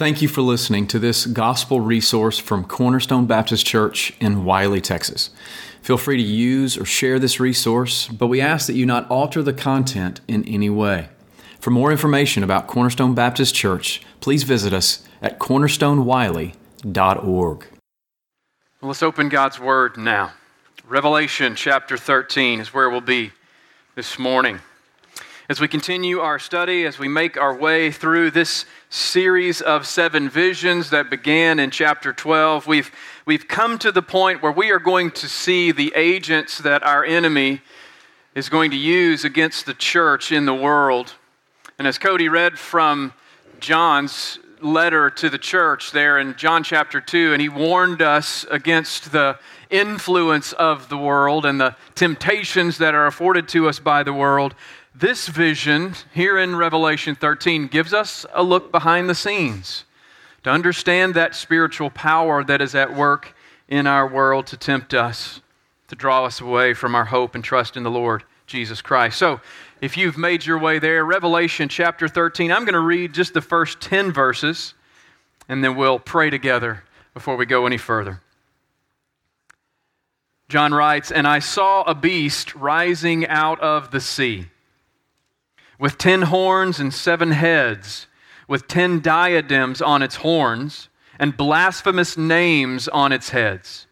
Thank you for listening to this gospel resource from Cornerstone Baptist Church in Wylie, Texas. Feel free to use or share this resource, but we ask that you not alter the content in any way. For more information about Cornerstone Baptist Church, please visit us at cornerstonewylie.org. Well, let's open God's Word now. Revelation chapter 13 is where we'll be this morning. As we continue our study, as we make our way through this series of seven visions that began in chapter 12, we've, we've come to the point where we are going to see the agents that our enemy is going to use against the church in the world. And as Cody read from John's letter to the church there in John chapter 2, and he warned us against the influence of the world and the temptations that are afforded to us by the world. This vision here in Revelation 13 gives us a look behind the scenes to understand that spiritual power that is at work in our world to tempt us, to draw us away from our hope and trust in the Lord Jesus Christ. So, if you've made your way there, Revelation chapter 13, I'm going to read just the first 10 verses, and then we'll pray together before we go any further. John writes, And I saw a beast rising out of the sea with ten horns and seven heads, with ten diadems on its horns, and blasphemous names on its heads.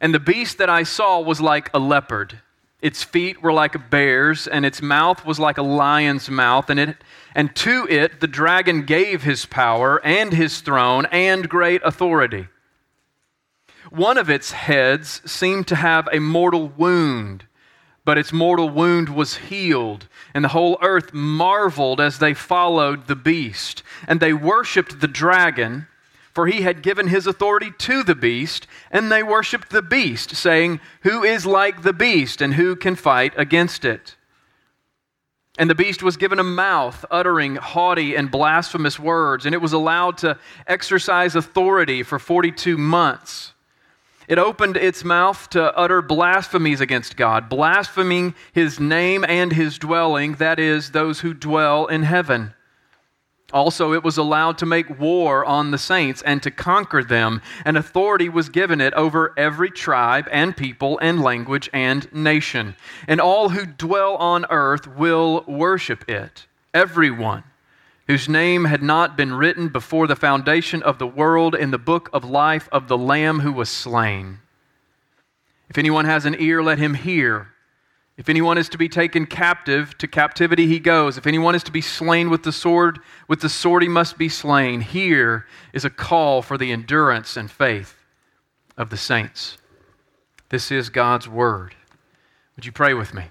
And the beast that I saw was like a leopard. Its feet were like a bear's, and its mouth was like a lion's mouth. And, it, and to it the dragon gave his power, and his throne, and great authority. One of its heads seemed to have a mortal wound but its mortal wound was healed, and the whole earth marveled as they followed the beast. And they worshiped the dragon, for he had given his authority to the beast, and they worshiped the beast, saying, Who is like the beast, and who can fight against it? And the beast was given a mouth, uttering haughty and blasphemous words, and it was allowed to exercise authority for 42 months. It opened its mouth to utter blasphemies against God, blaspheming his name and his dwelling, that is, those who dwell in heaven. Also, it was allowed to make war on the saints and to conquer them, and authority was given it over every tribe and people and language and nation. And all who dwell on earth will worship it, everyone whose name had not been written before the foundation of the world in the book of life of the Lamb who was slain. If anyone has an ear, let him hear. If anyone is to be taken captive, to captivity he goes. If anyone is to be slain with the sword, with the sword he must be slain. Here is a call for the endurance and faith of the saints. This is God's word. Would you pray with me?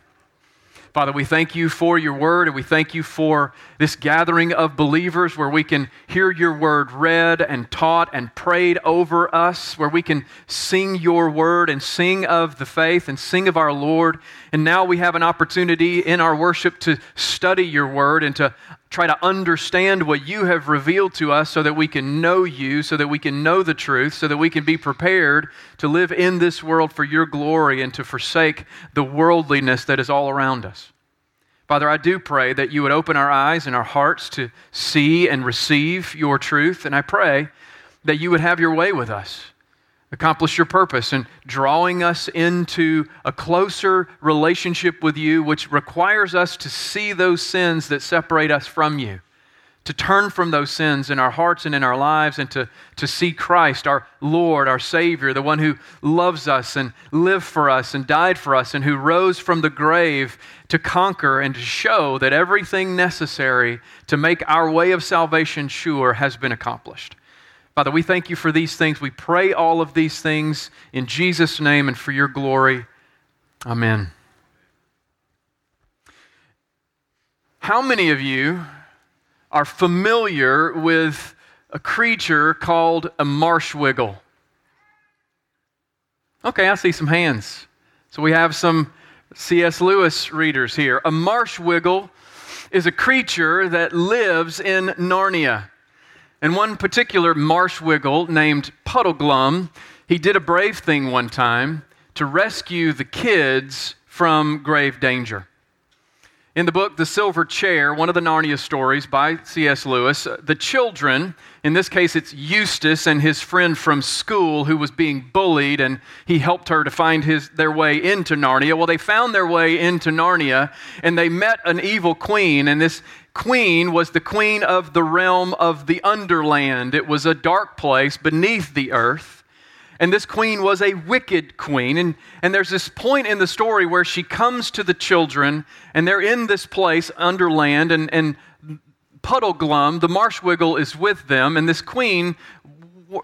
Father, we thank you for your word and we thank you for this gathering of believers where we can hear your word read and taught and prayed over us, where we can sing your word and sing of the faith and sing of our Lord. And now we have an opportunity in our worship to study your word and to try to understand what you have revealed to us so that we can know you, so that we can know the truth, so that we can be prepared to live in this world for your glory and to forsake the worldliness that is all around us. Father, I do pray that you would open our eyes and our hearts to see and receive your truth, and I pray that you would have your way with us accomplish your purpose and drawing us into a closer relationship with you, which requires us to see those sins that separate us from you, to turn from those sins in our hearts and in our lives, and to, to see Christ, our Lord, our Savior, the one who loves us and lived for us and died for us, and who rose from the grave to conquer and to show that everything necessary to make our way of salvation sure has been accomplished. Father, we thank you for these things. We pray all of these things in Jesus' name and for your glory. Amen. How many of you are familiar with a creature called a marsh wiggle? Okay, I see some hands. So we have some C.S. Lewis readers here. A marsh wiggle is a creature that lives in Narnia. And one particular marsh wiggle named Puddleglum, he did a brave thing one time to rescue the kids from grave danger. In the book The Silver Chair, one of the Narnia stories by C.S. Lewis, uh, the children, in this case it's Eustace and his friend from school who was being bullied, and he helped her to find his, their way into Narnia. Well, they found their way into Narnia, and they met an evil queen, and this queen was the queen of the realm of the underland. It was a dark place beneath the earth. And this queen was a wicked queen. And, and there's this point in the story where she comes to the children, and they're in this place, underland, and, and Puddleglum, the marshwiggle, is with them. And this queen,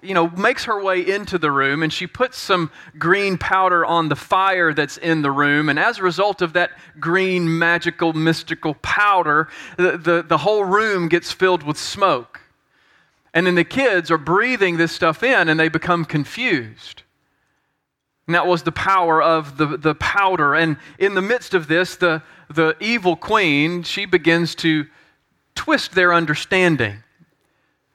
you know, makes her way into the room, and she puts some green powder on the fire that's in the room. And as a result of that green, magical, mystical powder, the, the, the whole room gets filled with smoke. And then the kids are breathing this stuff in and they become confused. And that was the power of the, the powder. And in the midst of this, the, the evil queen, she begins to twist their understanding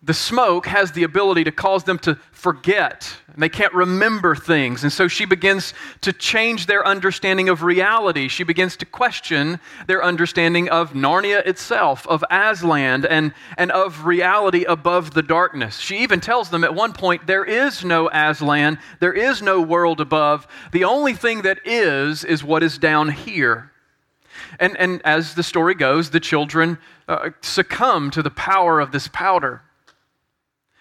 the smoke has the ability to cause them to forget and they can't remember things. And so she begins to change their understanding of reality. She begins to question their understanding of Narnia itself, of Aslan, and, and of reality above the darkness. She even tells them at one point there is no Aslan, there is no world above. The only thing that is, is what is down here. And, and as the story goes, the children uh, succumb to the power of this powder.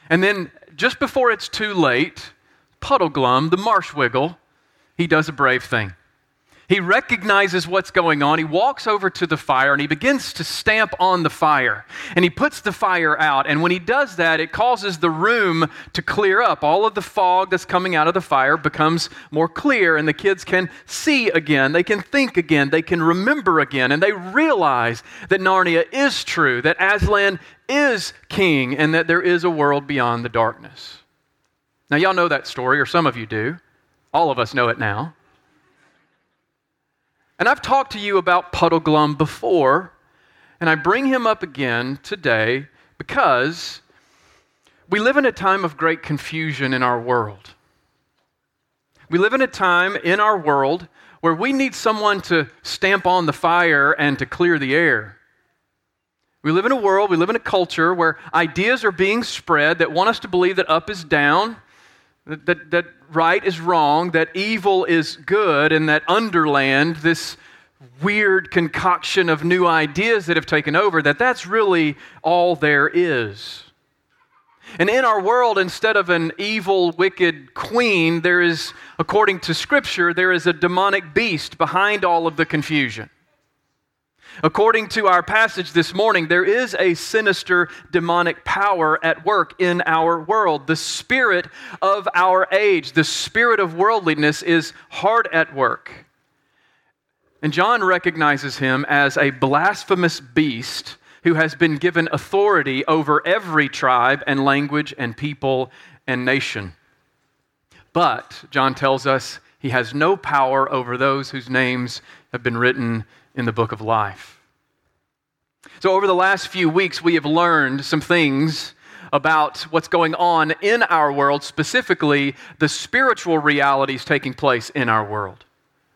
And then, just before it's too late, Puddleglum, the marshwiggle, he does a brave thing. He recognizes what's going on. He walks over to the fire and he begins to stamp on the fire. And he puts the fire out. And when he does that, it causes the room to clear up. All of the fog that's coming out of the fire becomes more clear, and the kids can see again. They can think again. They can remember again. And they realize that Narnia is true, that Aslan is king, and that there is a world beyond the darkness. Now, y'all know that story, or some of you do. All of us know it now. And I've talked to you about Puddleglum before, and I bring him up again today because we live in a time of great confusion in our world. We live in a time in our world where we need someone to stamp on the fire and to clear the air. We live in a world, we live in a culture where ideas are being spread that want us to believe that up is down, that, that, right is wrong, that evil is good, and that underland, this weird concoction of new ideas that have taken over, that that's really all there is. And in our world, instead of an evil, wicked queen, there is, according to Scripture, there is a demonic beast behind all of the confusion. According to our passage this morning, there is a sinister demonic power at work in our world. The spirit of our age, the spirit of worldliness, is hard at work. And John recognizes him as a blasphemous beast who has been given authority over every tribe and language and people and nation. But, John tells us, he has no power over those whose names have been written in the book of life. So, over the last few weeks, we have learned some things about what's going on in our world, specifically the spiritual realities taking place in our world.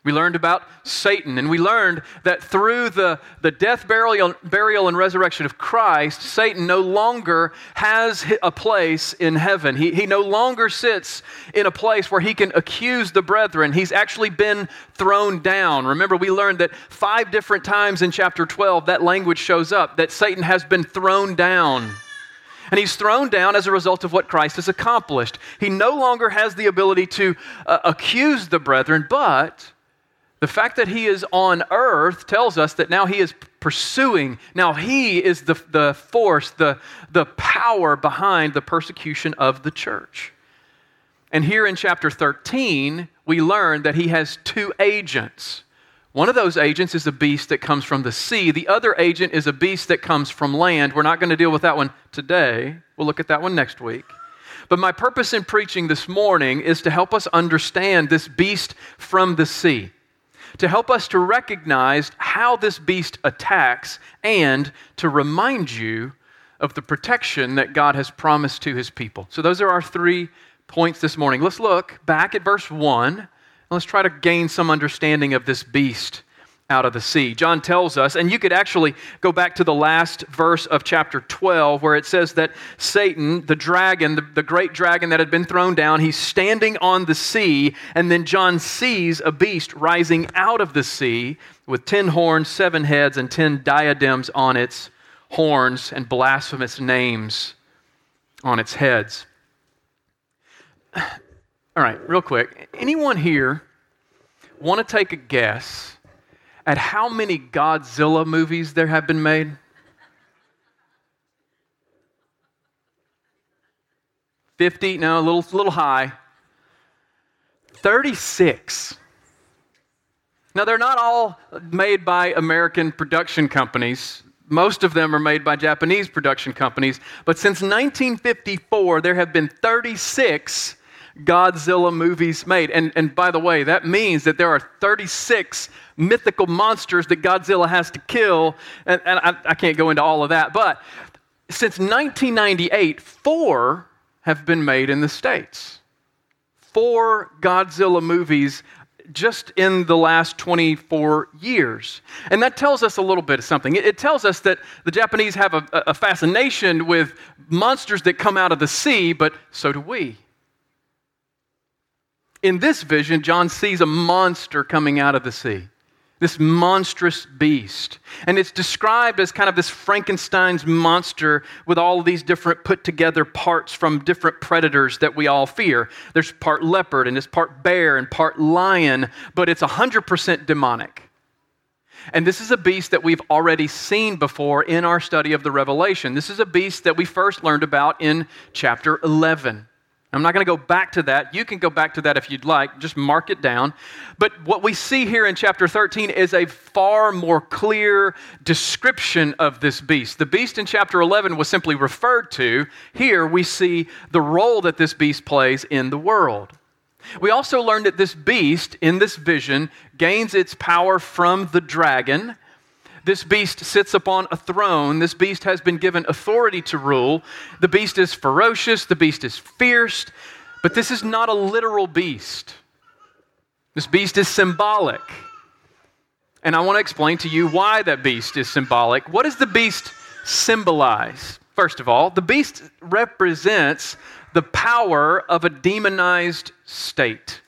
We learned about Satan, and we learned that through the, the death, burial, burial, and resurrection of Christ, Satan no longer has a place in heaven. He, he no longer sits in a place where he can accuse the brethren. He's actually been thrown down. Remember, we learned that five different times in chapter 12 that language shows up that Satan has been thrown down. And he's thrown down as a result of what Christ has accomplished. He no longer has the ability to uh, accuse the brethren, but the fact that he is on earth tells us that now he is pursuing, now he is the, the force, the, the power behind the persecution of the church. And here in chapter 13, we learn that he has two agents. One of those agents is a beast that comes from the sea. The other agent is a beast that comes from land. We're not going to deal with that one today. We'll look at that one next week. But my purpose in preaching this morning is to help us understand this beast from the sea to help us to recognize how this beast attacks and to remind you of the protection that God has promised to his people. So, those are our three points this morning. Let's look back at verse 1 and let's try to gain some understanding of this beast out of the sea. John tells us, and you could actually go back to the last verse of chapter 12, where it says that Satan, the dragon, the, the, great dragon that had been thrown down, he's standing on the sea, and then John sees a beast rising out of the sea with ten horns, seven heads, and ten diadems on its horns, and blasphemous names on its heads. All right, real quick. Anyone here want to take a guess? At how many Godzilla movies there have been made? Fifty? No, a little, little high. Thirty-six. Now, they're not all made by American production companies. Most of them are made by Japanese production companies. But since 1954, there have been 36 Godzilla movies made. And, and by the way, that means that there are 36 mythical monsters that Godzilla has to kill. And, and I, I can't go into all of that. But since 1998, four have been made in the States. Four Godzilla movies just in the last 24 years. And that tells us a little bit of something. It, tells us that the Japanese have a, a fascination with monsters that come out of the sea, but so do we. In this vision, John sees a monster coming out of the sea, this monstrous beast. And it's described as kind of this Frankenstein's monster with all these different put together parts from different predators that we all fear. There's part leopard and it's part bear and part lion, but it's 100% demonic. And this is a beast that we've already seen before in our study of the Revelation. This is a beast that we first learned about in chapter 11. I'm not going to go back to that. You can go back to that if you'd like. Just mark it down. But what we see here in chapter 13 is a far more clear description of this beast. The beast in chapter 11 was simply referred to. Here we see the role that this beast plays in the world. We also learned that this beast in this vision gains its power from the dragon this beast sits upon a throne. This beast has been given authority to rule. The beast is ferocious. The beast is fierce. But this is not a literal beast. This beast is symbolic. And I want to explain to you why that beast is symbolic. What does the beast symbolize? First of all, the beast represents the power of a demonized state.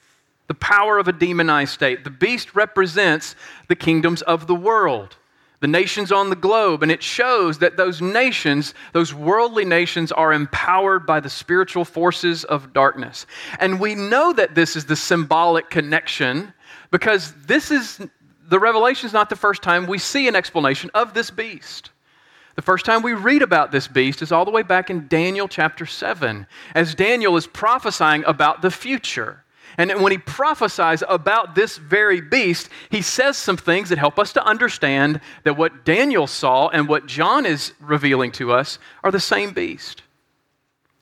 The power of a demonized state. The beast represents the kingdoms of the world the nations on the globe, and it shows that those nations, those worldly nations, are empowered by the spiritual forces of darkness. And we know that this is the symbolic connection because this is the revelation is not the first time we see an explanation of this beast. The first time we read about this beast is all the way back in Daniel chapter 7, as Daniel is prophesying about the future. And when he prophesies about this very beast, he says some things that help us to understand that what Daniel saw and what John is revealing to us are the same beast.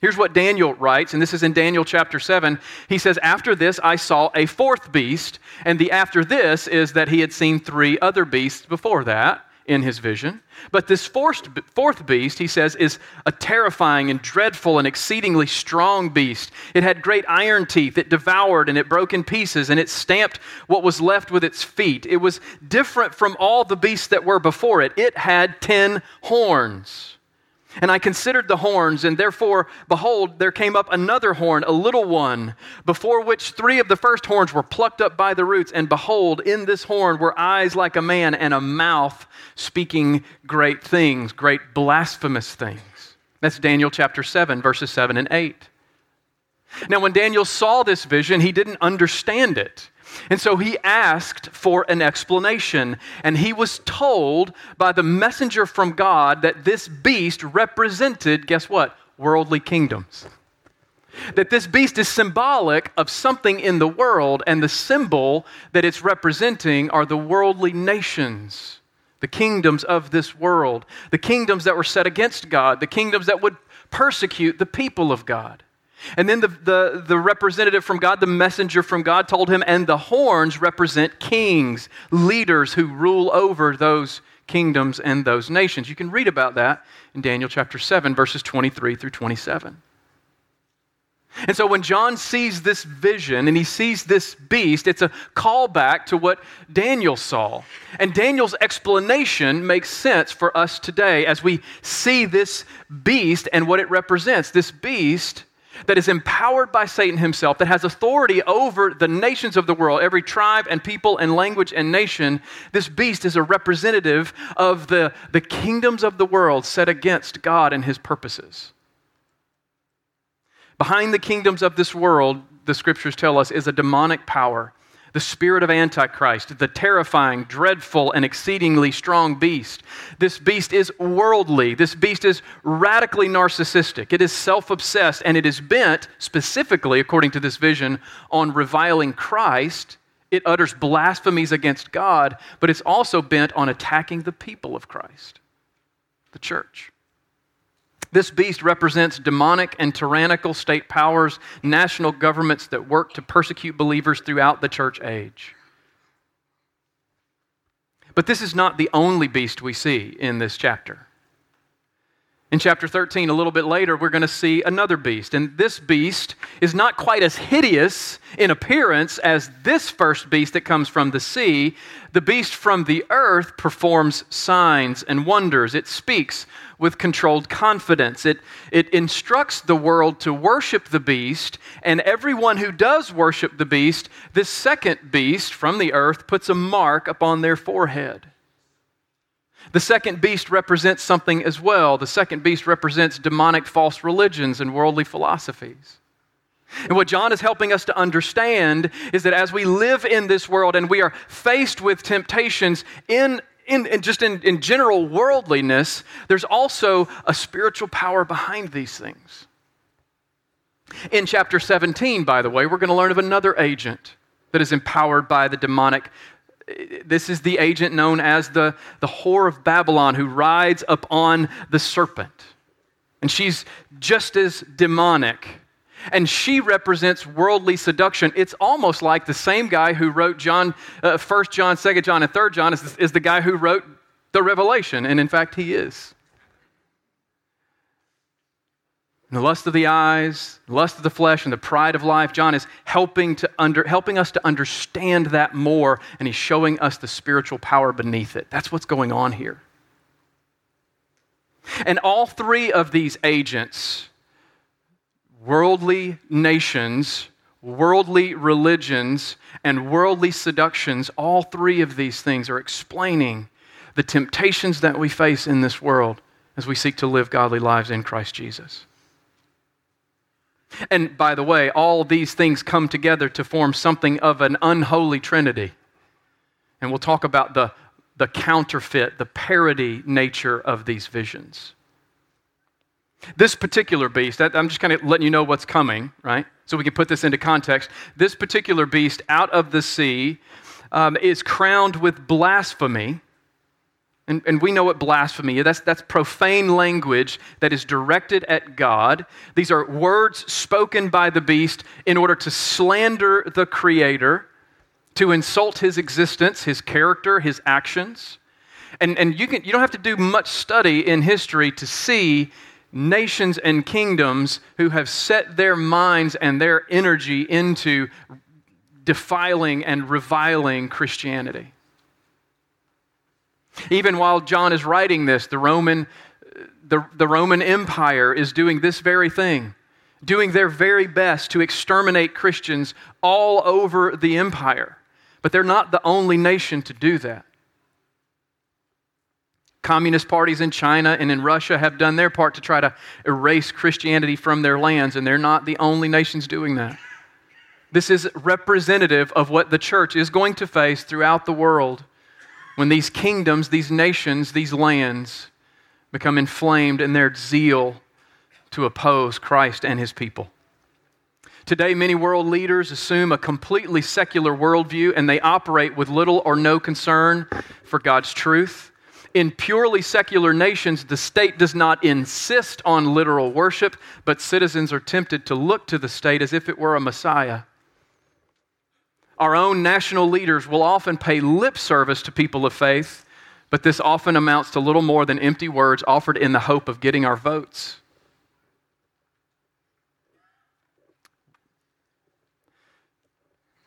Here's what Daniel writes, and this is in Daniel chapter 7. He says, After this I saw a fourth beast, and the after this is that he had seen three other beasts before that in his vision. But this fourth, fourth beast, he says, is a terrifying and dreadful and exceedingly strong beast. It had great iron teeth. It devoured and it broke in pieces, and it stamped what was left with its feet. It was different from all the beasts that were before it. It had ten horns. And I considered the horns, and therefore, behold, there came up another horn, a little one, before which three of the first horns were plucked up by the roots. And behold, in this horn were eyes like a man, and a mouth speaking great things, great blasphemous things. That's Daniel chapter 7, verses 7 and 8. Now, when Daniel saw this vision, he didn't understand it. And so he asked for an explanation. And he was told by the messenger from God that this beast represented, guess what? Worldly kingdoms. That this beast is symbolic of something in the world, and the symbol that it's representing are the worldly nations, the kingdoms of this world, the kingdoms that were set against God, the kingdoms that would persecute the people of God. And then the, the, the, representative from God, the messenger from God, told him, and the horns represent kings, leaders who rule over those kingdoms and those nations. You can read about that in Daniel chapter 7, verses 23 through 27. And so when John sees this vision and he sees this beast, it's a callback to what Daniel saw. And Daniel's explanation makes sense for us today as we see this beast and what it represents. This beast that is empowered by Satan himself, that has authority over the nations of the world, every tribe and people and language and nation. This beast is a representative of the, the kingdoms of the world set against God and his purposes. Behind the kingdoms of this world, the scriptures tell us, is a demonic power, the spirit of Antichrist, the terrifying, dreadful, and exceedingly strong beast. This beast is worldly. This beast is radically narcissistic. It is self obsessed, and it is bent, specifically, according to this vision, on reviling Christ. It utters blasphemies against God, but it's also bent on attacking the people of Christ, the church. This beast represents demonic and tyrannical state powers, national governments that work to persecute believers throughout the church age. But this is not the only beast we see in this chapter. In chapter 13, a little bit later, we're going to see another beast. And this beast is not quite as hideous in appearance as this first beast that comes from the sea. The beast from the earth performs signs and wonders. It speaks with controlled confidence. It, it instructs the world to worship the beast, and everyone who does worship the beast, this second beast from the earth puts a mark upon their forehead. The second beast represents something as well. The second beast represents demonic false religions and worldly philosophies. And what John is helping us to understand is that as we live in this world and we are faced with temptations in, in, in just in, in general worldliness, there's also a spiritual power behind these things. In chapter 17, by the way, we're going to learn of another agent that is empowered by the demonic this is the agent known as the, the whore of Babylon who rides up on the serpent. And she's just as demonic. And she represents worldly seduction. It's almost like the same guy who wrote John, uh, 1 John, 2 John, and 3 John is, is the guy who wrote the Revelation. And in fact, he is. And the lust of the eyes, lust of the flesh, and the pride of life. John is helping, to under, helping us to understand that more, and he's showing us the spiritual power beneath it. That's what's going on here. And all three of these agents, worldly nations, worldly religions, and worldly seductions, all three of these things are explaining the temptations that we face in this world as we seek to live godly lives in Christ Jesus. And by the way, all these things come together to form something of an unholy trinity. And we'll talk about the, the counterfeit, the parody nature of these visions. This particular beast, I'm just kind of letting you know what's coming, right? So we can put this into context. This particular beast out of the sea um, is crowned with blasphemy and, and we know what blasphemy is. That's, that's profane language that is directed at God. These are words spoken by the beast in order to slander the Creator, to insult his existence, his character, his actions. And, and you, can, you don't have to do much study in history to see nations and kingdoms who have set their minds and their energy into defiling and reviling Christianity. Even while John is writing this, the Roman, the, the Roman Empire is doing this very thing, doing their very best to exterminate Christians all over the empire. But they're not the only nation to do that. Communist parties in China and in Russia have done their part to try to erase Christianity from their lands, and they're not the only nations doing that. This is representative of what the church is going to face throughout the world when these kingdoms, these nations, these lands become inflamed in their zeal to oppose Christ and his people. Today, many world leaders assume a completely secular worldview and they operate with little or no concern for God's truth. In purely secular nations, the state does not insist on literal worship, but citizens are tempted to look to the state as if it were a Messiah. Our own national leaders will often pay lip service to people of faith, but this often amounts to little more than empty words offered in the hope of getting our votes.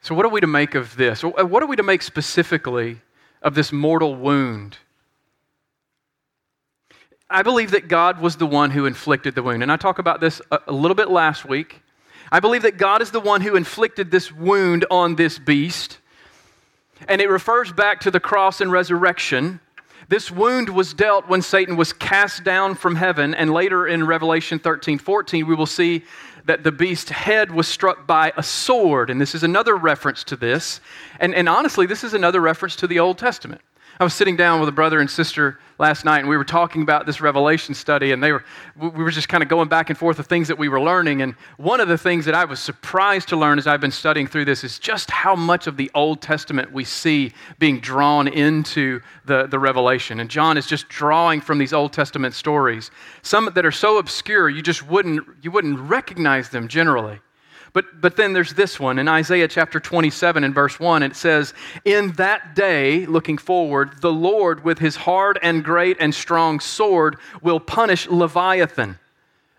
So, what are we to make of this? Uh, what are we to make specifically of this mortal wound? I believe that God was the one who inflicted the wound. And I talked about this a, a little bit last week. I believe that God is the one who inflicted this wound on this beast. And it refers back to the cross and resurrection. This wound was dealt when Satan was cast down from heaven. And later in Revelation 13 14, we will see that the beast's head was struck by a sword. And this is another reference to this. And, and honestly, this is another reference to the Old Testament. I was sitting down with a brother and sister last night, and we were talking about this Revelation study, and they were, we were just kind of going back and forth of things that we were learning. And one of the things that I was surprised to learn as I've been studying through this is just how much of the Old Testament we see being drawn into the, the Revelation. And John is just drawing from these Old Testament stories, some that are so obscure you just wouldn't, you wouldn't recognize them generally. But, but then there's this one in Isaiah chapter 27 and verse 1. It says, In that day, looking forward, the Lord with his hard and great and strong sword will punish Leviathan,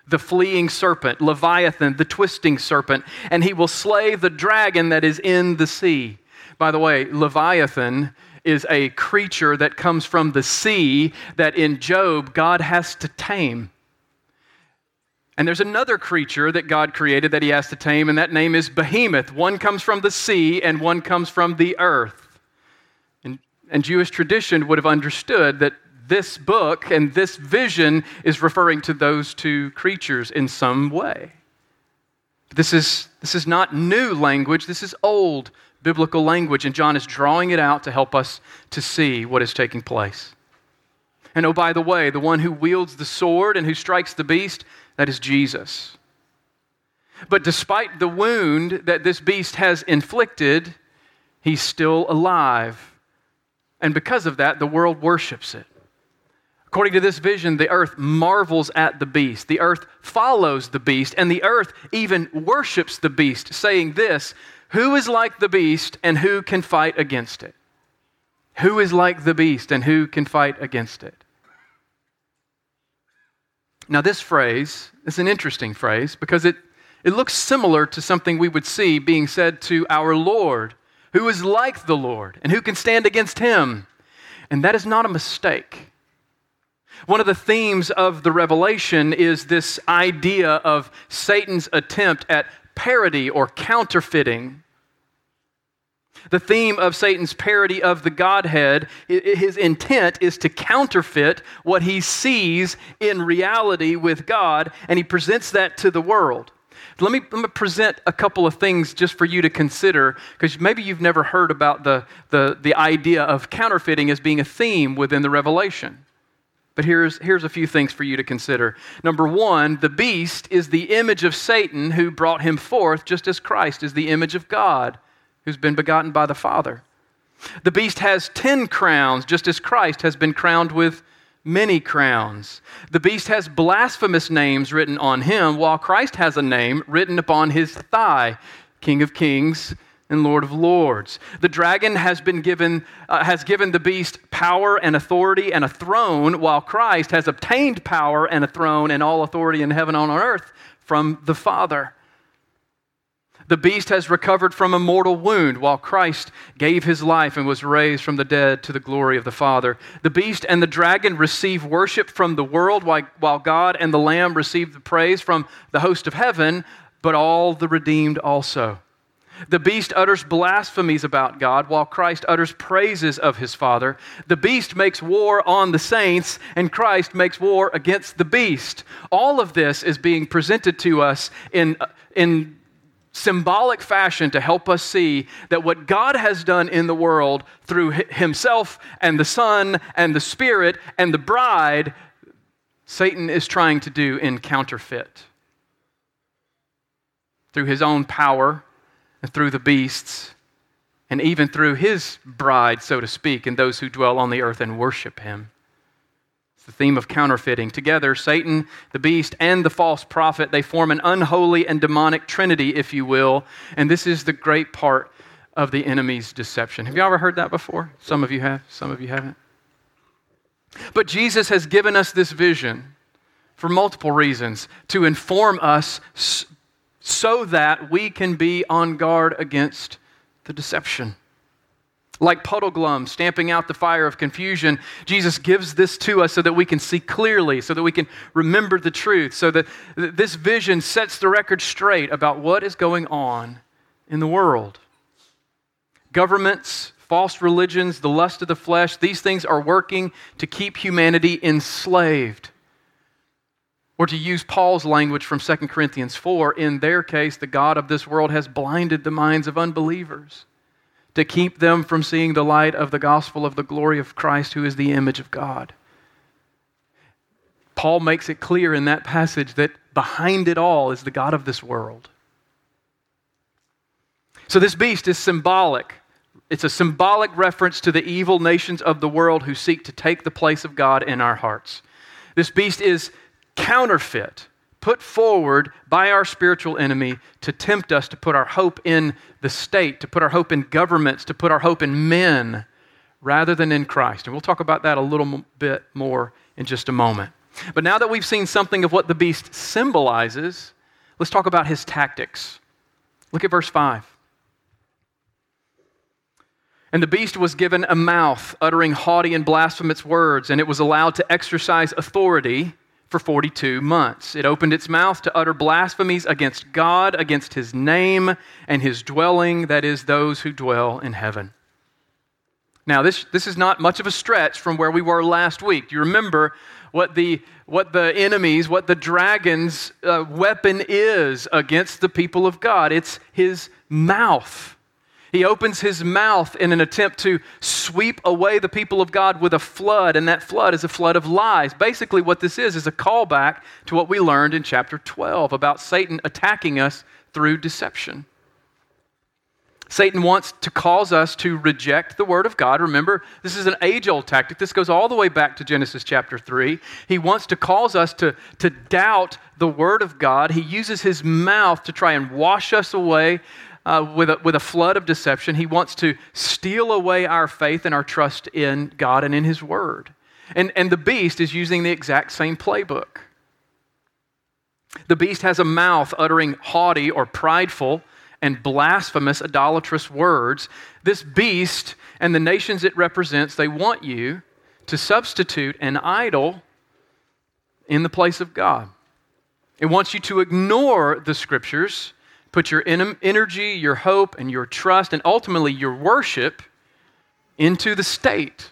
the fleeing serpent, Leviathan, the twisting serpent, and he will slay the dragon that is in the sea. By the way, Leviathan is a creature that comes from the sea that in Job God has to tame. And there's another creature that God created that he has to tame, and that name is Behemoth. One comes from the sea, and one comes from the earth. And, and Jewish tradition would have understood that this book and this vision is referring to those two creatures in some way. This is, this is not new language, this is old biblical language, and John is drawing it out to help us to see what is taking place. And oh, by the way, the one who wields the sword and who strikes the beast that is Jesus. But despite the wound that this beast has inflicted, he's still alive. And because of that, the world worships it. According to this vision, the earth marvels at the beast. The earth follows the beast, and the earth even worships the beast, saying this Who is like the beast, and who can fight against it? Who is like the beast, and who can fight against it? Now, this phrase is an interesting phrase because it, it looks similar to something we would see being said to our Lord, who is like the Lord and who can stand against him. And that is not a mistake. One of the themes of the revelation is this idea of Satan's attempt at parody or counterfeiting the theme of Satan's parody of the Godhead, his intent is to counterfeit what he sees in reality with God, and he presents that to the world. Let me, let me present a couple of things just for you to consider, because maybe you've never heard about the, the, the idea of counterfeiting as being a theme within the Revelation. But here's, here's a few things for you to consider. Number one, the beast is the image of Satan who brought him forth, just as Christ is the image of God who's been begotten by the Father. The beast has ten crowns, just as Christ has been crowned with many crowns. The beast has blasphemous names written on him, while Christ has a name written upon his thigh King of Kings and Lord of Lords. The dragon has been given, uh, has given the beast power and authority and a throne, while Christ has obtained power and a throne and all authority in heaven and on earth from the Father. The beast has recovered from a mortal wound while Christ gave his life and was raised from the dead to the glory of the Father. The beast and the dragon receive worship from the world while God and the Lamb receive the praise from the host of heaven, but all the redeemed also. The beast utters blasphemies about God while Christ utters praises of his Father. The beast makes war on the saints and Christ makes war against the beast. All of this is being presented to us in, uh, in symbolic fashion to help us see that what God has done in the world through Himself and the Son and the Spirit and the bride, Satan is trying to do in counterfeit. Through his own power and through the beasts, and even through his bride, so to speak, and those who dwell on the earth and worship him the theme of counterfeiting. Together, Satan, the beast, and the false prophet, they form an unholy and demonic trinity, if you will. And this is the great part of the enemy's deception. Have you ever heard that before? Some of you have, some of you haven't. But Jesus has given us this vision for multiple reasons to inform us so that we can be on guard against the deception. Like puddle puddleglum stamping out the fire of confusion, Jesus gives this to us so that we can see clearly, so that we can remember the truth, so that this vision sets the record straight about what is going on in the world. Governments, false religions, the lust of the flesh, these things are working to keep humanity enslaved. Or to use Paul's language from 2 Corinthians 4, in their case, the God of this world has blinded the minds of unbelievers to keep them from seeing the light of the gospel of the glory of Christ, who is the image of God. Paul makes it clear in that passage that behind it all is the God of this world. So, this beast is symbolic. It's a symbolic reference to the evil nations of the world who seek to take the place of God in our hearts. This beast is counterfeit put forward by our spiritual enemy to tempt us to put our hope in the state, to put our hope in governments, to put our hope in men rather than in Christ. And we'll talk about that a little bit more in just a moment. But now that we've seen something of what the beast symbolizes, let's talk about his tactics. Look at verse 5. And the beast was given a mouth, uttering haughty and blasphemous words, and it was allowed to exercise authority for 42 months. It opened its mouth to utter blasphemies against God, against his name, and his dwelling, that is, those who dwell in heaven. Now, this, this is not much of a stretch from where we were last week. You remember what the, what the enemies, what the dragon's uh, weapon is against the people of God? It's his mouth. He opens his mouth in an attempt to sweep away the people of God with a flood, and that flood is a flood of lies. Basically, what this is is a callback to what we learned in chapter 12 about Satan attacking us through deception. Satan wants to cause us to reject the Word of God. Remember, this is an age old tactic. This goes all the way back to Genesis chapter 3. He wants to cause us to, to doubt the Word of God. He uses his mouth to try and wash us away uh, with, a, with a flood of deception. He wants to steal away our faith and our trust in God and in His Word. And, and the beast is using the exact same playbook. The beast has a mouth uttering haughty or prideful and blasphemous, idolatrous words. This beast and the nations it represents, they want you to substitute an idol in the place of God. It wants you to ignore the scriptures Put your energy, your hope, and your trust, and ultimately your worship into the state.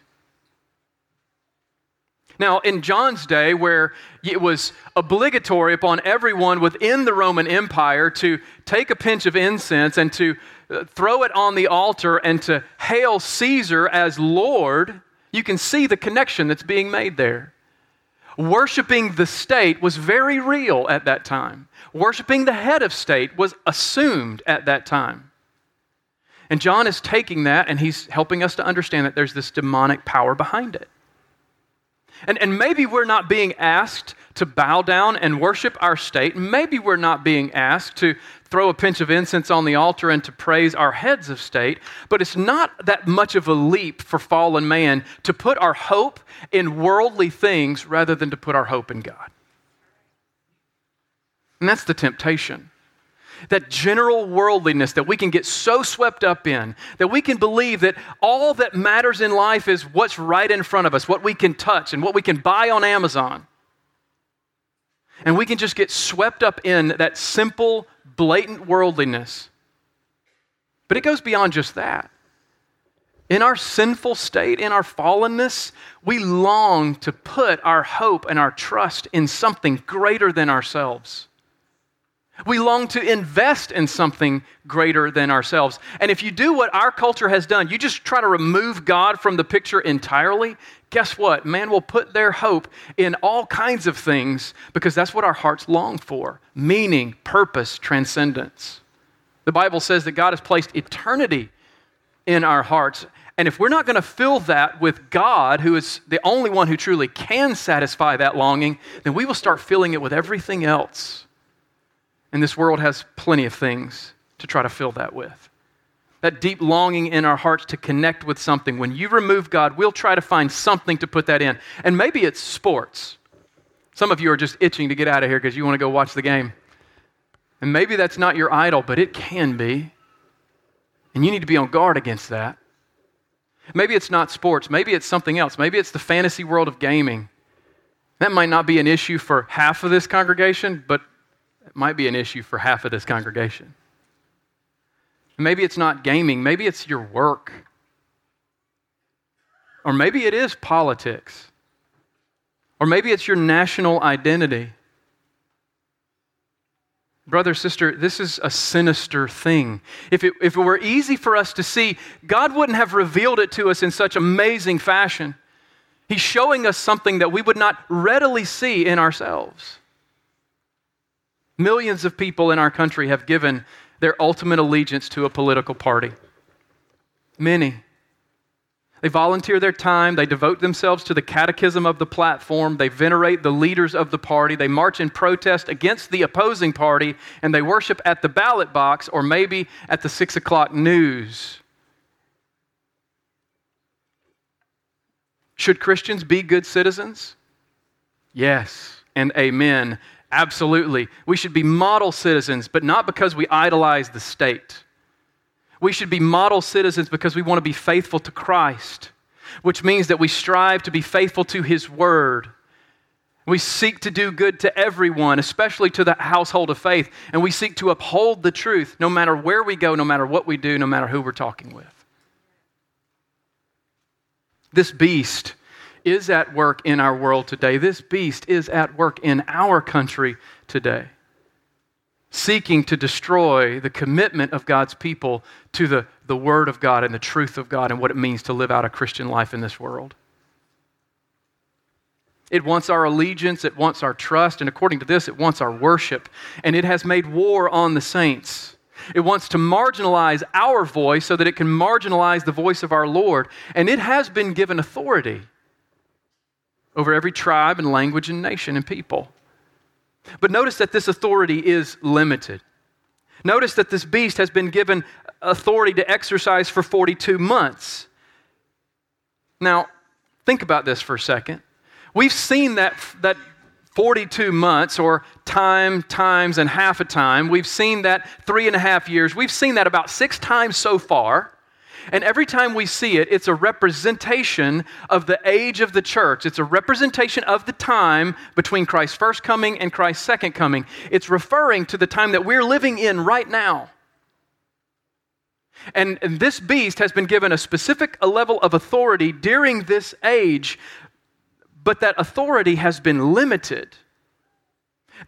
Now, in John's day, where it was obligatory upon everyone within the Roman Empire to take a pinch of incense and to uh, throw it on the altar and to hail Caesar as Lord, you can see the connection that's being made there. Worshiping the state was very real at that time. Worshiping the head of state was assumed at that time. And John is taking that and he's helping us to understand that there's this demonic power behind it. And, and maybe we're not being asked to bow down and worship our state. Maybe we're not being asked to throw a pinch of incense on the altar and to praise our heads of state, but it's not that much of a leap for fallen man to put our hope in worldly things rather than to put our hope in God. And that's the temptation. That general worldliness that we can get so swept up in, that we can believe that all that matters in life is what's right in front of us, what we can touch, and what we can buy on Amazon. And we can just get swept up in that simple, blatant worldliness. But it goes beyond just that. In our sinful state, in our fallenness, we long to put our hope and our trust in something greater than ourselves. We long to invest in something greater than ourselves. And if you do what our culture has done, you just try to remove God from the picture entirely, guess what? Man will put their hope in all kinds of things because that's what our hearts long for meaning, purpose, transcendence. The Bible says that God has placed eternity in our hearts. And if we're not going to fill that with God, who is the only one who truly can satisfy that longing, then we will start filling it with everything else. And this world has plenty of things to try to fill that with. That deep longing in our hearts to connect with something. When you remove God, we'll try to find something to put that in. And maybe it's sports. Some of you are just itching to get out of here because you want to go watch the game. And maybe that's not your idol, but it can be. And you need to be on guard against that. Maybe it's not sports, maybe it's something else. Maybe it's the fantasy world of gaming. That might not be an issue for half of this congregation, but it might be an issue for half of this congregation. Maybe it's not gaming, maybe it's your work. Or maybe it is politics. Or maybe it's your national identity. Brother, sister, this is a sinister thing. If it, if it were easy for us to see, God wouldn't have revealed it to us in such amazing fashion. He's showing us something that we would not readily see in ourselves. Millions of people in our country have given their ultimate allegiance to a political party. Many. They volunteer their time, they devote themselves to the catechism of the platform, they venerate the leaders of the party, they march in protest against the opposing party, and they worship at the ballot box or maybe at the six o'clock news. Should Christians be good citizens? Yes, and amen. Absolutely. We should be model citizens, but not because we idolize the state. We should be model citizens because we want to be faithful to Christ, which means that we strive to be faithful to His Word. We seek to do good to everyone, especially to the household of faith, and we seek to uphold the truth no matter where we go, no matter what we do, no matter who we're talking with. This beast is at work in our world today. This beast is at work in our country today seeking to destroy the commitment of God's people to the, the Word of God and the truth of God and what it means to live out a Christian life in this world. It wants our allegiance, it wants our trust, and according to this, it wants our worship. And it has made war on the saints. It wants to marginalize our voice so that it can marginalize the voice of our Lord. And it has been given authority over every tribe and language and nation and people. But notice that this authority is limited. Notice that this beast has been given authority to exercise for 42 months. Now, think about this for a second. We've seen that, that 42 months, or time, times, and half a time. We've seen that three and a half years. We've seen that about six times so far. And every time we see it, it's a representation of the age of the church. It's a representation of the time between Christ's first coming and Christ's second coming. It's referring to the time that we're living in right now. And, and this beast has been given a specific level of authority during this age, but that authority has been limited.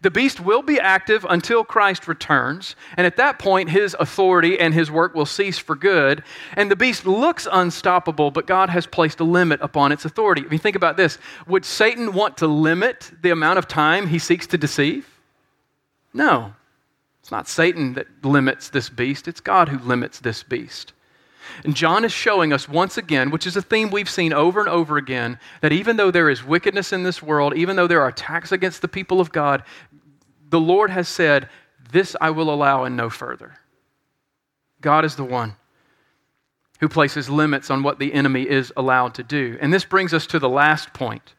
The beast will be active until Christ returns, and at that point, his authority and his work will cease for good. And the beast looks unstoppable, but God has placed a limit upon its authority. If you think about this, would Satan want to limit the amount of time he seeks to deceive? No. It's not Satan that limits this beast, it's God who limits this beast. And John is showing us once again, which is a theme we've seen over and over again, that even though there is wickedness in this world, even though there are attacks against the people of God, the Lord has said, This I will allow and no further. God is the one who places limits on what the enemy is allowed to do. And this brings us to the last point.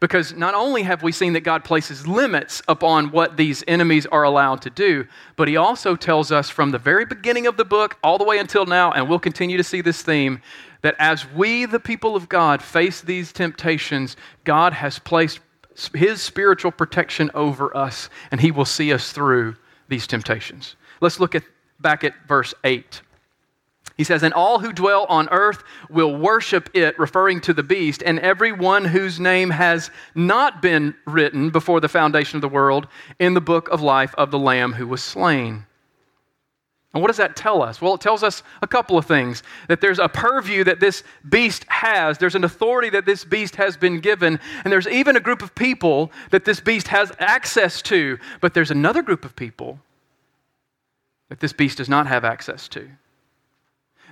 Because not only have we seen that God places limits upon what these enemies are allowed to do, but He also tells us from the very beginning of the book all the way until now, and we'll continue to see this theme, that as we, the people of God, face these temptations, God has placed His spiritual protection over us, and He will see us through these temptations. Let's look at, back at verse 8. He says, And all who dwell on earth will worship it, referring to the beast, and everyone whose name has not been written before the foundation of the world in the book of life of the Lamb who was slain. And what does that tell us? Well, it tells us a couple of things that there's a purview that this beast has, there's an authority that this beast has been given, and there's even a group of people that this beast has access to, but there's another group of people that this beast does not have access to.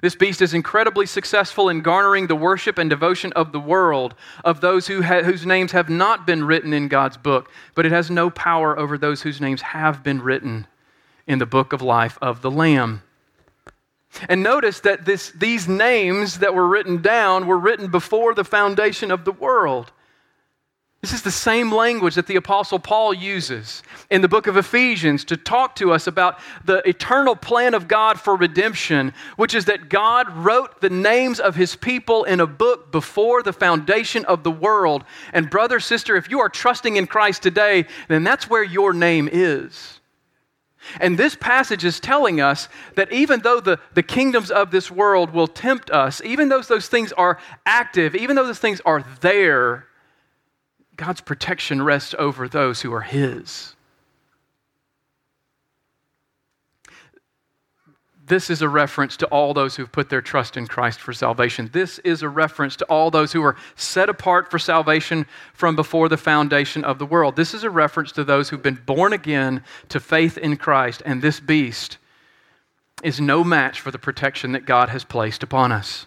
This beast is incredibly successful in garnering the worship and devotion of the world, of those who ha- whose names have not been written in God's book, but it has no power over those whose names have been written in the book of life of the Lamb. And notice that this, these names that were written down were written before the foundation of the world. This is the same language that the Apostle Paul uses in the book of Ephesians to talk to us about the eternal plan of God for redemption, which is that God wrote the names of his people in a book before the foundation of the world. And, brother, sister, if you are trusting in Christ today, then that's where your name is. And this passage is telling us that even though the, the kingdoms of this world will tempt us, even though those things are active, even though those things are there, God's protection rests over those who are His. This is a reference to all those who've put their trust in Christ for salvation. This is a reference to all those who are set apart for salvation from before the foundation of the world. This is a reference to those who've been born again to faith in Christ, and this beast is no match for the protection that God has placed upon us.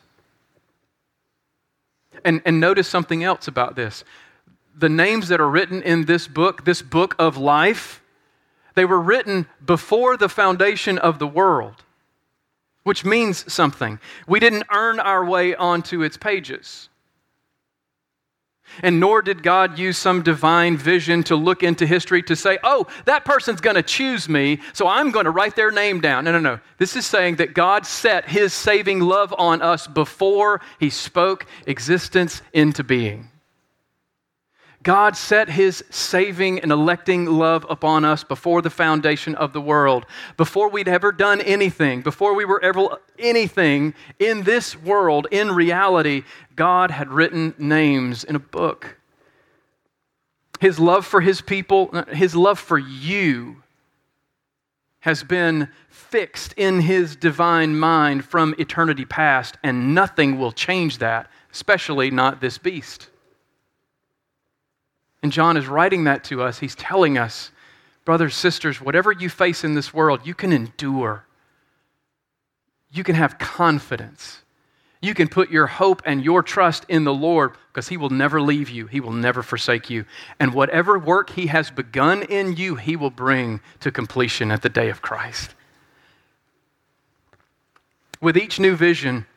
And, and notice something else about this the names that are written in this book, this book of life, they were written before the foundation of the world, which means something. We didn't earn our way onto its pages. And nor did God use some divine vision to look into history to say, oh, that person's going to choose me, so I'm going to write their name down. No, no, no. This is saying that God set his saving love on us before he spoke existence into being. God set his saving and electing love upon us before the foundation of the world, before we'd ever done anything, before we were ever anything in this world, in reality, God had written names in a book. His love for his people, his love for you, has been fixed in his divine mind from eternity past, and nothing will change that, especially not this beast. And John is writing that to us. He's telling us, brothers, sisters, whatever you face in this world, you can endure. You can have confidence. You can put your hope and your trust in the Lord because He will never leave you. He will never forsake you. And whatever work He has begun in you, He will bring to completion at the day of Christ. With each new vision,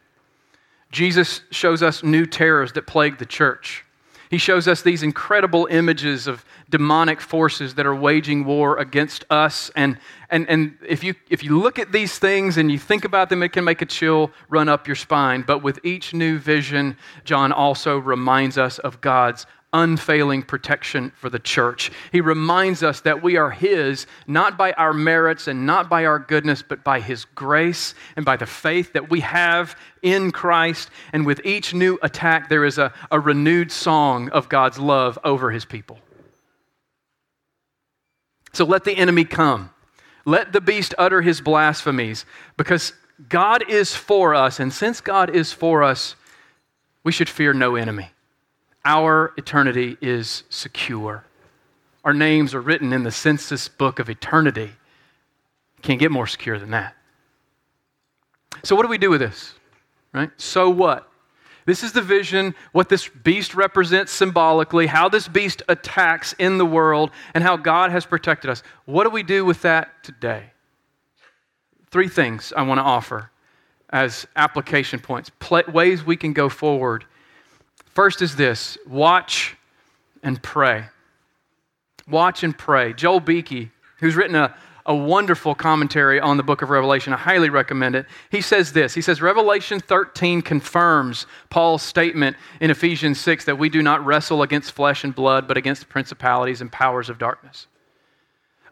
Jesus shows us new terrors that plague the church. He shows us these incredible images of demonic forces that are waging war against us. And, and, and if, you, if you look at these things and you think about them, it can make a chill run up your spine. But with each new vision, John also reminds us of God's unfailing protection for the church. He reminds us that we are His, not by our merits and not by our goodness, but by His grace and by the faith that we have in Christ. And with each new attack, there is a, a renewed song of God's love over His people. So let the enemy come. Let the beast utter his blasphemies because God is for us. And since God is for us, we should fear no enemy our eternity is secure. Our names are written in the census book of eternity. Can't get more secure than that. So, what do we do with this? Right? So what? This is the vision, what this beast represents symbolically, how this beast attacks in the world, and how God has protected us. What do we do with that today? Three things I want to offer as application points, ways we can go forward First is this watch and pray. Watch and pray. Joel Beeke, who's written a, a wonderful commentary on the book of Revelation, I highly recommend it. He says this He says, Revelation 13 confirms Paul's statement in Ephesians 6 that we do not wrestle against flesh and blood, but against principalities and powers of darkness.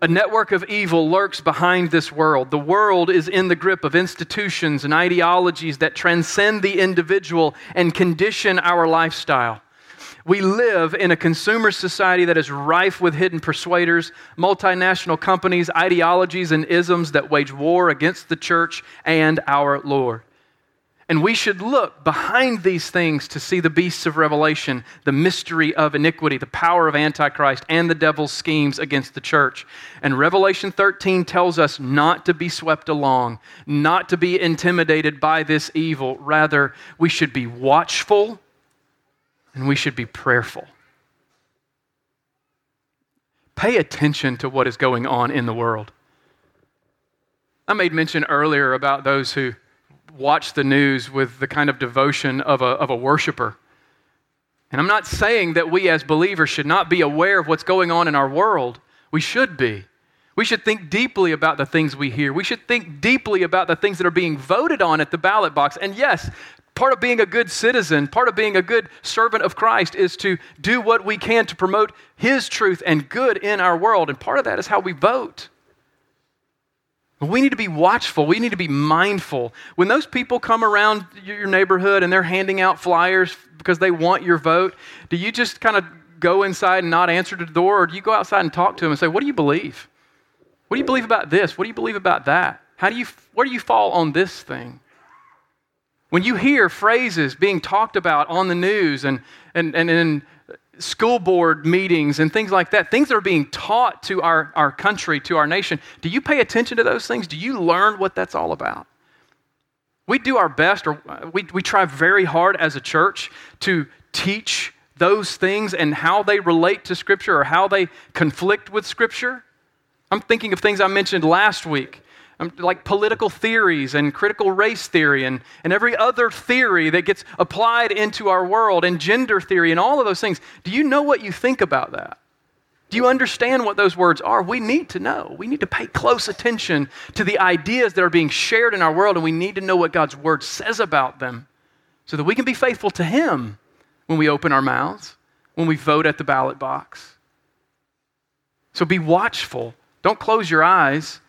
A network of evil lurks behind this world. The world is in the grip of institutions and ideologies that transcend the individual and condition our lifestyle. We live in a consumer society that is rife with hidden persuaders, multinational companies, ideologies, and isms that wage war against the church and our Lord. And we should look behind these things to see the beasts of Revelation, the mystery of iniquity, the power of Antichrist, and the devil's schemes against the church. And Revelation 13 tells us not to be swept along, not to be intimidated by this evil. Rather, we should be watchful and we should be prayerful. Pay attention to what is going on in the world. I made mention earlier about those who watch the news with the kind of devotion of a, of a worshiper. And I'm not saying that we as believers should not be aware of what's going on in our world. We should be. We should think deeply about the things we hear. We should think deeply about the things that are being voted on at the ballot box. And yes, part of being a good citizen, part of being a good servant of Christ is to do what we can to promote His truth and good in our world. And part of that is how we vote. We need to be watchful. We need to be mindful. When those people come around your neighborhood and they're handing out flyers because they want your vote, do you just kind of go inside and not answer the door, or do you go outside and talk to them and say, What do you believe? What do you believe about this? What do you believe about that? How do you, where do you fall on this thing? When you hear phrases being talked about on the news and, and, and in school board meetings and things like that, things that are being taught to our, our country, to our nation, do you pay attention to those things? Do you learn what that's all about? We do our best, or we, we try very hard as a church to teach those things and how they relate to Scripture or how they conflict with Scripture. I'm thinking of things I mentioned last week, Um, like political theories and critical race theory and, and every other theory that gets applied into our world and gender theory and all of those things. Do you know what you think about that? Do you understand what those words are? We need to know. We need to pay close attention to the ideas that are being shared in our world, and we need to know what God's word says about them so that we can be faithful to Him when we open our mouths, when we vote at the ballot box. So be watchful don't close your eyes.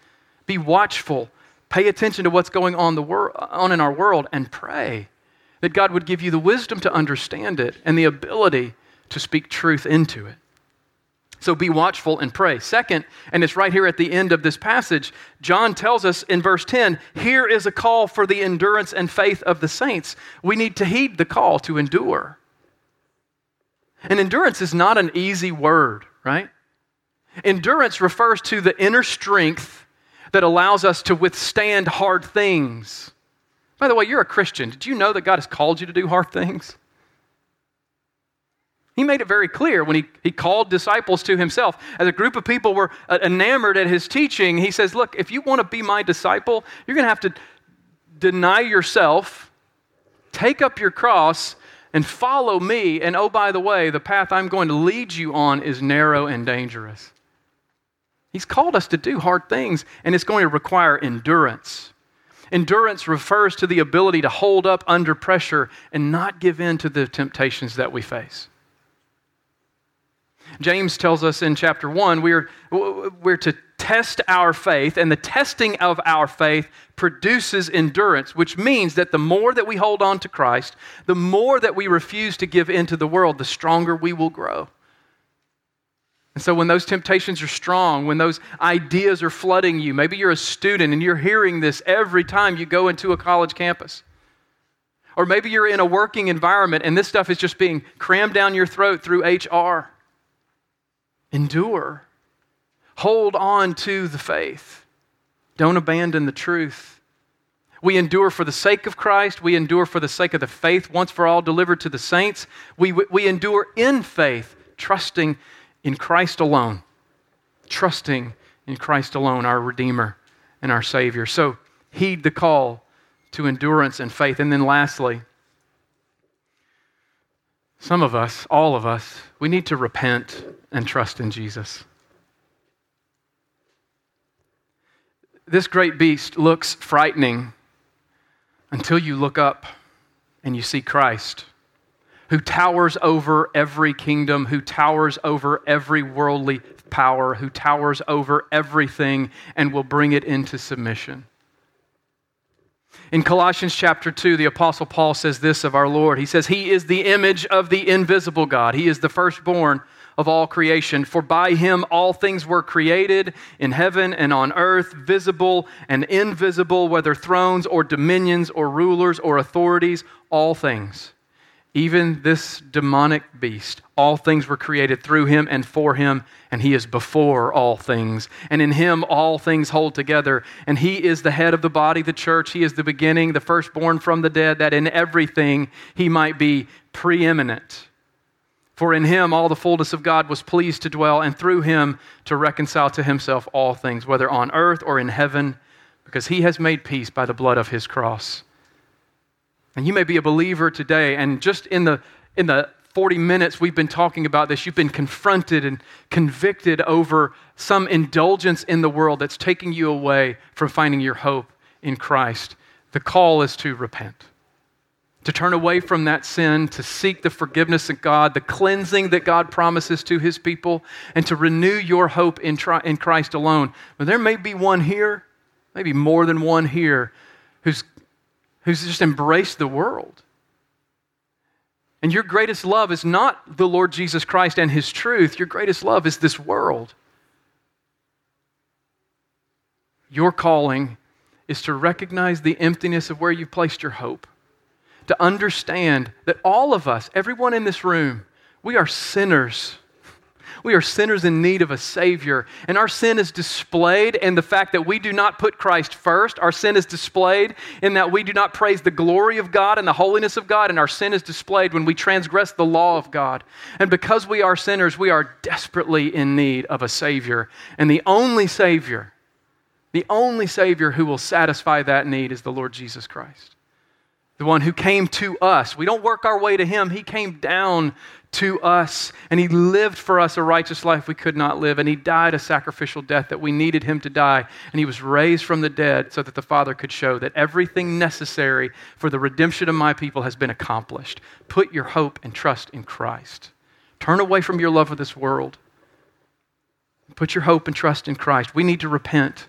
Be watchful. Pay attention to what's going on, the wor- on in our world and pray that God would give you the wisdom to understand it and the ability to speak truth into it. So be watchful and pray. Second, and it's right here at the end of this passage, John tells us in verse 10 here is a call for the endurance and faith of the saints. We need to heed the call to endure. And endurance is not an easy word, right? Endurance refers to the inner strength that allows us to withstand hard things. By the way, you're a Christian. Did you know that God has called you to do hard things? He made it very clear when he, he called disciples to himself. As a group of people were uh, enamored at his teaching, he says, Look, if you want to be my disciple, you're going to have to deny yourself, take up your cross, and follow me. And oh, by the way, the path I'm going to lead you on is narrow and dangerous. He's called us to do hard things, and it's going to require endurance. Endurance refers to the ability to hold up under pressure and not give in to the temptations that we face. James tells us in chapter 1 we're, we're to test our faith, and the testing of our faith produces endurance, which means that the more that we hold on to Christ, the more that we refuse to give in to the world, the stronger we will grow. And so, when those temptations are strong, when those ideas are flooding you, maybe you're a student and you're hearing this every time you go into a college campus. Or maybe you're in a working environment and this stuff is just being crammed down your throat through HR. Endure. Hold on to the faith. Don't abandon the truth. We endure for the sake of Christ. We endure for the sake of the faith once for all delivered to the saints. We, we endure in faith, trusting in Christ alone, trusting in Christ alone, our Redeemer and our Savior. So heed the call to endurance and faith. And then lastly, some of us, all of us, we need to repent and trust in Jesus. This great beast looks frightening until you look up and you see Christ who towers over every kingdom, who towers over every worldly power, who towers over everything and will bring it into submission. In Colossians chapter 2, the Apostle Paul says this of our Lord. He says, He is the image of the invisible God. He is the firstborn of all creation. For by him all things were created in heaven and on earth, visible and invisible, whether thrones or dominions or rulers or authorities, all things even this demonic beast, all things were created through him and for him, and he is before all things. And in him all things hold together. And he is the head of the body, the church. He is the beginning, the firstborn from the dead, that in everything he might be preeminent. For in him all the fullness of God was pleased to dwell, and through him to reconcile to himself all things, whether on earth or in heaven, because he has made peace by the blood of his cross. And you may be a believer today, and just in the, in the 40 minutes we've been talking about this, you've been confronted and convicted over some indulgence in the world that's taking you away from finding your hope in Christ. The call is to repent, to turn away from that sin, to seek the forgiveness of God, the cleansing that God promises to his people, and to renew your hope in, tri- in Christ alone. But there may be one here, maybe more than one here, who's, who's just embraced the world and your greatest love is not the Lord Jesus Christ and his truth. Your greatest love is this world. Your calling is to recognize the emptiness of where you've placed your hope, to understand that all of us, everyone in this room, we are sinners we are sinners in need of a Savior. And our sin is displayed in the fact that we do not put Christ first. Our sin is displayed in that we do not praise the glory of God and the holiness of God. And our sin is displayed when we transgress the law of God. And because we are sinners, we are desperately in need of a Savior. And the only Savior, the only Savior who will satisfy that need is the Lord Jesus Christ the one who came to us. We don't work our way to him. He came down to us, and He lived for us a righteous life we could not live, and He died a sacrificial death that we needed Him to die, and He was raised from the dead so that the Father could show that everything necessary for the redemption of my people has been accomplished. Put your hope and trust in Christ. Turn away from your love of this world. Put your hope and trust in Christ. We need to repent.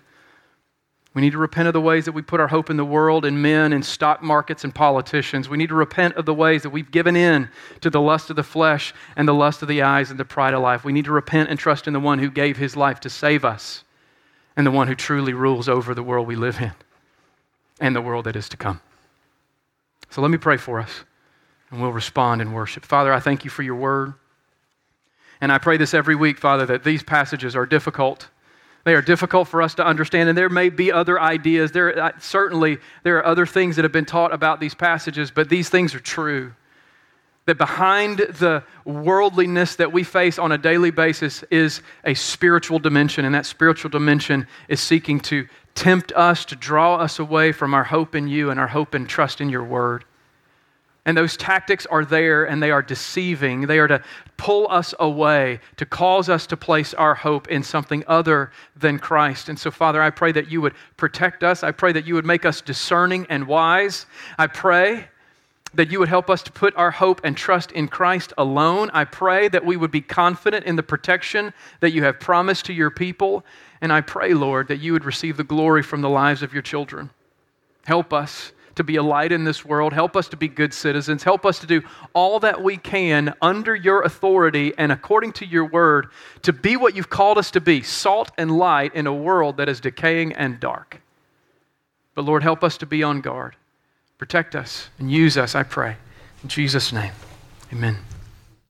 We need to repent of the ways that we put our hope in the world and men and stock markets and politicians. We need to repent of the ways that we've given in to the lust of the flesh and the lust of the eyes and the pride of life. We need to repent and trust in the one who gave his life to save us and the one who truly rules over the world we live in and the world that is to come. So let me pray for us and we'll respond in worship. Father, I thank you for your word. And I pray this every week, Father, that these passages are difficult they are difficult for us to understand, and there may be other ideas. There, uh, certainly, there are other things that have been taught about these passages, but these things are true. That behind the worldliness that we face on a daily basis is a spiritual dimension, and that spiritual dimension is seeking to tempt us, to draw us away from our hope in you and our hope and trust in your word. And those tactics are there and they are deceiving. They are to pull us away, to cause us to place our hope in something other than Christ. And so, Father, I pray that you would protect us. I pray that you would make us discerning and wise. I pray that you would help us to put our hope and trust in Christ alone. I pray that we would be confident in the protection that you have promised to your people. And I pray, Lord, that you would receive the glory from the lives of your children. Help us to be a light in this world. Help us to be good citizens. Help us to do all that we can under your authority and according to your word to be what you've called us to be salt and light in a world that is decaying and dark. But Lord, help us to be on guard. Protect us and use us, I pray. In Jesus' name, amen.